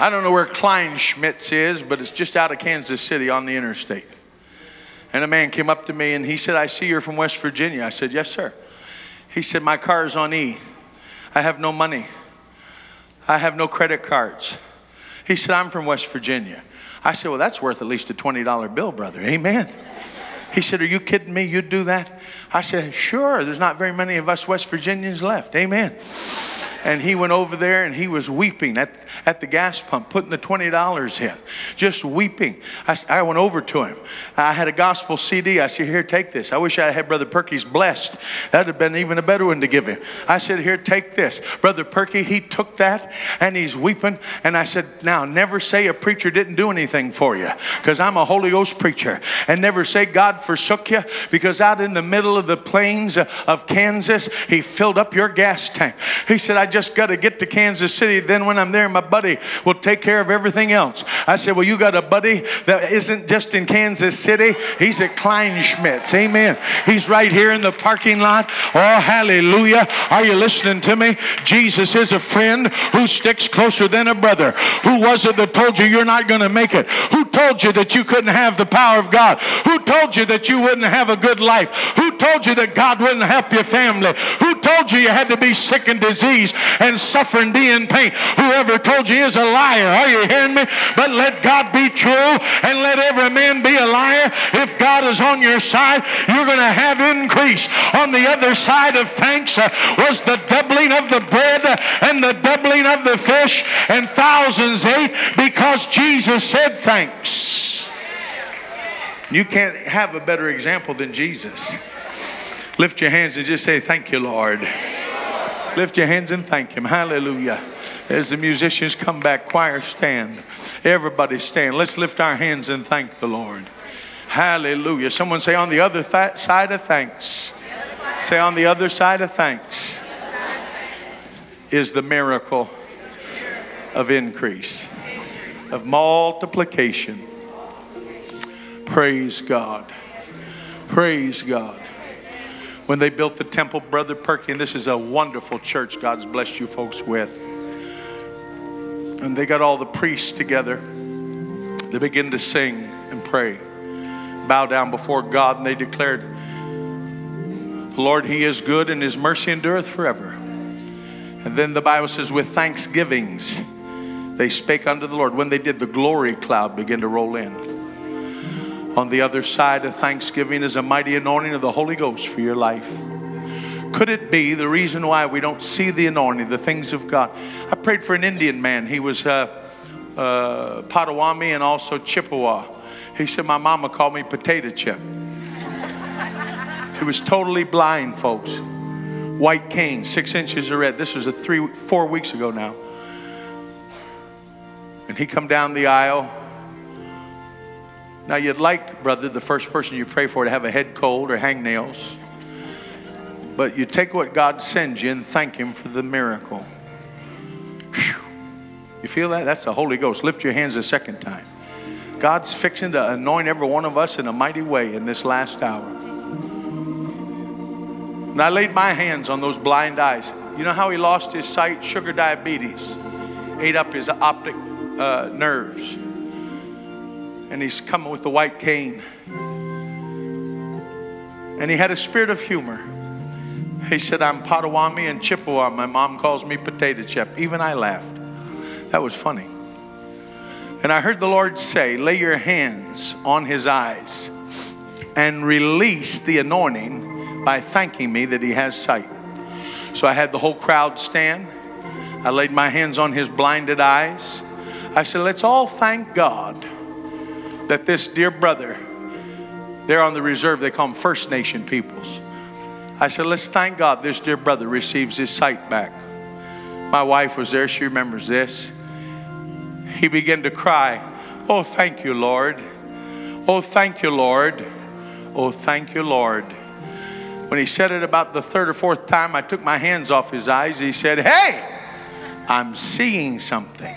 I don't know where Kleinschmidt's is, but it's just out of Kansas City on the interstate. And a man came up to me and he said, I see you're from West Virginia. I said, Yes, sir. He said, My car is on E. I have no money. I have no credit cards. He said, I'm from West Virginia. I said, Well, that's worth at least a $20 bill, brother. Amen. He said, Are you kidding me? You'd do that? I said, Sure. There's not very many of us West Virginians left. Amen and he went over there and he was weeping at, at the gas pump, putting the $20 in, just weeping. I, I went over to him. I had a gospel CD. I said, Here, take this. I wish I had Brother Perky's blessed. That'd have been even a better one to give him. I said, Here, take this. Brother Perky, he took that and he's weeping. And I said, Now, never say a preacher didn't do anything for you because I'm a Holy Ghost preacher. And never say God forsook you because out in the middle of the plains of Kansas, he filled up your gas tank. He said, I just got to get to Kansas City. Then when I'm there, my buddy will take care of everything else. I said, Well, you got a buddy that isn't just in Kansas City, he's at Kleinschmidt's. Amen. He's right here in the parking lot. Oh, hallelujah. Are you listening to me? Jesus is a friend who sticks closer than a brother. Who was it that told you you're not going to make it? Who told you that you couldn't have the power of God? Who told you that you wouldn't have a good life? Who told you that God wouldn't help your family? Who told you you had to be sick and diseased and suffering, be in pain. Whoever told you is a liar. Are you hearing me? But let God be true and let every man be a liar. If God is on your side, you're going to have increase. On the other side of thanks uh, was the doubling of the bread and the doubling of the fish, and thousands ate because Jesus said thanks. You can't have a better example than Jesus. Lift your hands and just say, Thank you, Lord. Lift your hands and thank Him. Hallelujah. As the musicians come back, choir stand. Everybody stand. Let's lift our hands and thank the Lord. Hallelujah. Someone say, on the other th- side of thanks. Say, on the other side of thanks is the miracle of increase, of multiplication. Praise God. Praise God when they built the temple, Brother Perky, and this is a wonderful church God's blessed you folks with. And they got all the priests together. They began to sing and pray, bow down before God, and they declared, Lord, He is good, and His mercy endureth forever. And then the Bible says, with thanksgivings, they spake unto the Lord. When they did, the glory cloud began to roll in. On the other side of Thanksgiving is a mighty anointing of the Holy Ghost for your life. Could it be the reason why we don't see the anointing, the things of God? I prayed for an Indian man. He was uh, uh, Potawatomi and also Chippewa. He said, My mama called me potato chip. he was totally blind, folks. White cane, six inches of red. This was a three, four weeks ago now. And he come down the aisle now, you'd like, brother, the first person you pray for to have a head cold or hangnails. But you take what God sends you and thank Him for the miracle. Whew. You feel that? That's the Holy Ghost. Lift your hands a second time. God's fixing to anoint every one of us in a mighty way in this last hour. And I laid my hands on those blind eyes. You know how he lost his sight? Sugar diabetes ate up his optic uh, nerves and he's coming with the white cane. And he had a spirit of humor. He said, I'm Potawatomi and Chippewa. My mom calls me potato chip. Even I laughed. That was funny. And I heard the Lord say, Lay your hands on his eyes and release the anointing by thanking me that he has sight. So I had the whole crowd stand. I laid my hands on his blinded eyes. I said, Let's all thank God that this dear brother, they're on the reserve, they call them First Nation peoples. I said, let's thank God this dear brother receives his sight back. My wife was there, she remembers this. He began to cry. Oh, thank you, Lord. Oh, thank you, Lord. Oh, thank you, Lord. When he said it about the third or fourth time, I took my hands off his eyes. He said, Hey, I'm seeing something.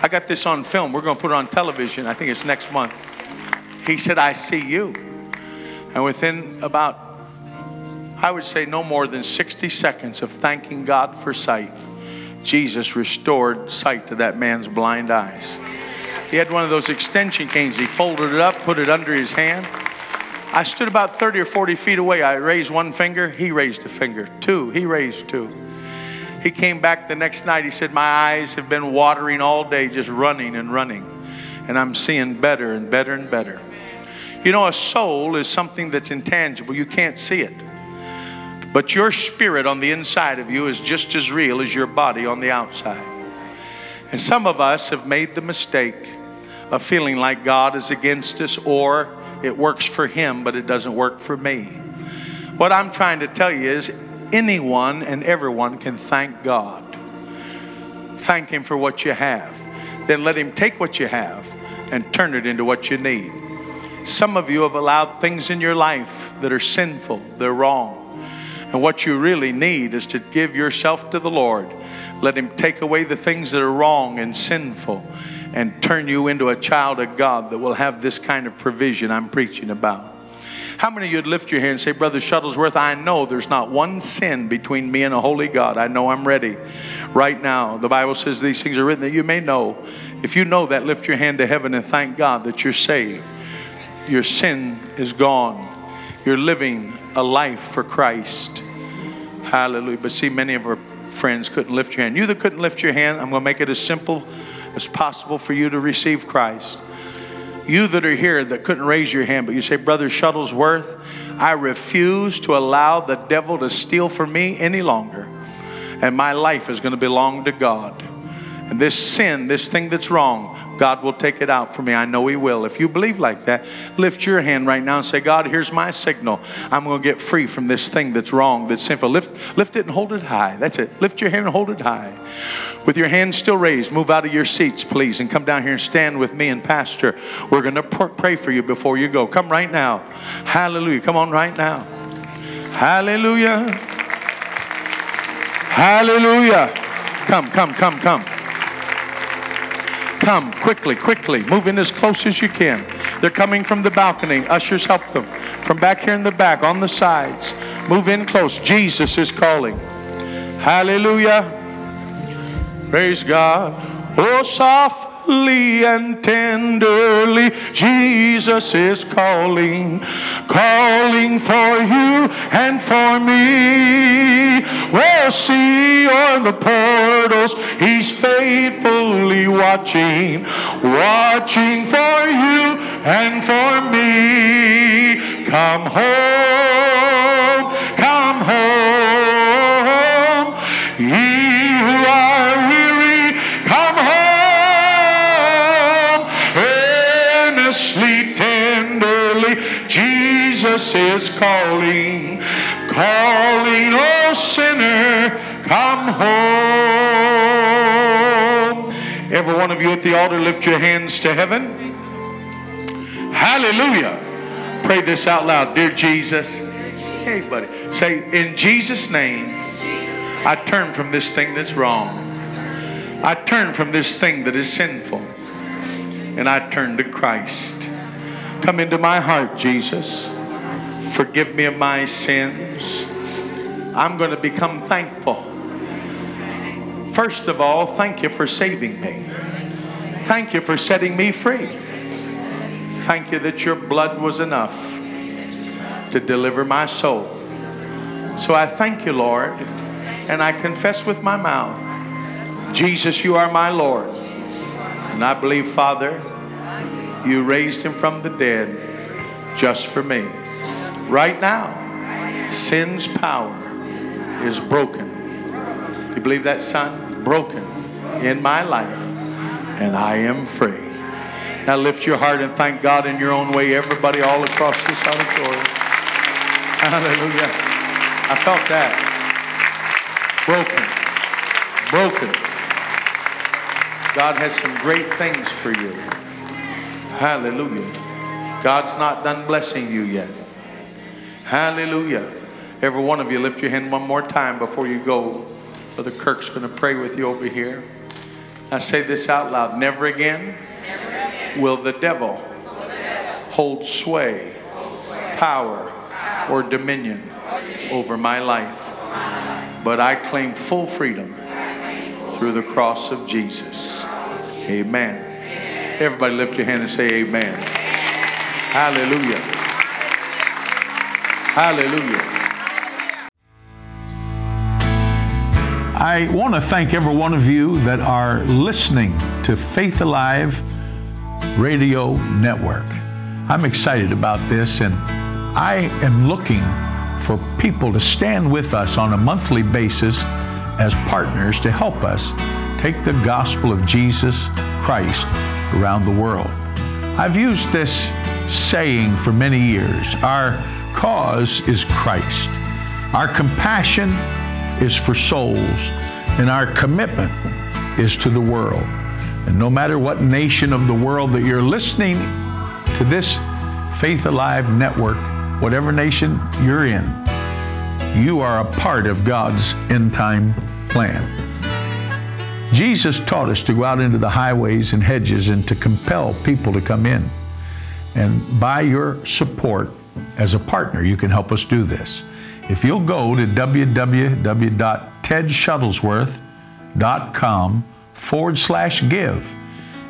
I got this on film. We're going to put it on television. I think it's next month. He said, I see you. And within about, I would say, no more than 60 seconds of thanking God for sight, Jesus restored sight to that man's blind eyes. He had one of those extension canes. He folded it up, put it under his hand. I stood about 30 or 40 feet away. I raised one finger, he raised a finger. Two, he raised two. He came back the next night. He said, My eyes have been watering all day, just running and running. And I'm seeing better and better and better. You know, a soul is something that's intangible, you can't see it. But your spirit on the inside of you is just as real as your body on the outside. And some of us have made the mistake of feeling like God is against us or it works for him, but it doesn't work for me. What I'm trying to tell you is anyone and everyone can thank God. Thank Him for what you have. Then let Him take what you have and turn it into what you need. Some of you have allowed things in your life that are sinful, they're wrong. And what you really need is to give yourself to the Lord. Let Him take away the things that are wrong and sinful and turn you into a child of God that will have this kind of provision I'm preaching about. How many of you'd lift your hand and say, Brother Shuttlesworth, I know there's not one sin between me and a holy God. I know I'm ready right now. The Bible says these things are written that you may know. If you know that, lift your hand to heaven and thank God that you're saved. Your sin is gone. You're living a life for Christ. Hallelujah. But see, many of our friends couldn't lift your hand. You that couldn't lift your hand, I'm going to make it as simple as possible for you to receive Christ. You that are here that couldn't raise your hand, but you say, Brother Shuttlesworth, I refuse to allow the devil to steal from me any longer. And my life is going to belong to God. And this sin, this thing that's wrong, God will take it out for me. I know He will. If you believe like that, lift your hand right now and say, God, here's my signal. I'm going to get free from this thing that's wrong, that's sinful. Lift, lift it and hold it high. That's it. Lift your hand and hold it high. With your hands still raised, move out of your seats, please, and come down here and stand with me and Pastor. We're going to pray for you before you go. Come right now. Hallelujah. Come on right now. Hallelujah. Hallelujah. Come, come, come, come. Come quickly, quickly. Move in as close as you can. They're coming from the balcony. Ushers, help them. From back here in the back, on the sides. Move in close. Jesus is calling. Hallelujah. Praise God. Oh, and tenderly, Jesus is calling, calling for you and for me. We'll see on the portals, He's faithfully watching, watching for you and for me. Come home, Jesus is calling, calling, oh sinner, come home. Every one of you at the altar, lift your hands to heaven. Hallelujah. Pray this out loud. Dear Jesus. Hey, buddy. Say, in Jesus' name, I turn from this thing that's wrong. I turn from this thing that is sinful. And I turn to Christ. Come into my heart, Jesus. Forgive me of my sins. I'm going to become thankful. First of all, thank you for saving me. Thank you for setting me free. Thank you that your blood was enough to deliver my soul. So I thank you, Lord, and I confess with my mouth, Jesus, you are my Lord. And I believe, Father, you raised him from the dead just for me. Right now, sin's power is broken. You believe that, son? Broken in my life, and I am free. Now lift your heart and thank God in your own way, everybody all across this auditorium. Hallelujah. I felt that. Broken. Broken. God has some great things for you. Hallelujah. God's not done blessing you yet. Hallelujah. Every one of you, lift your hand one more time before you go. Brother Kirk's going to pray with you over here. I say this out loud. Never again, Never again. will the devil, the devil hold, sway, hold sway, power, power or, dominion or dominion over my life. Over my life. But I claim full freedom through the cross of Jesus. Amen. amen. Everybody lift your hand and say amen. amen. Hallelujah. Hallelujah. I want to thank every one of you that are listening to Faith Alive Radio Network. I'm excited about this, and I am looking for people to stand with us on a monthly basis as partners to help us take the gospel of Jesus Christ around the world. I've used this saying for many years our cause is Christ, our compassion is for souls, and our commitment is to the world. And no matter what nation of the world that you're listening to this Faith Alive network, whatever nation you're in, you are a part of God's end time plan. Jesus taught us to go out into the highways and hedges and to compel people to come in. And by your support as a partner, you can help us do this. If you'll go to www.tedshuttlesworth.com forward slash give,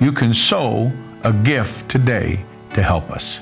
you can sow a gift today to help us.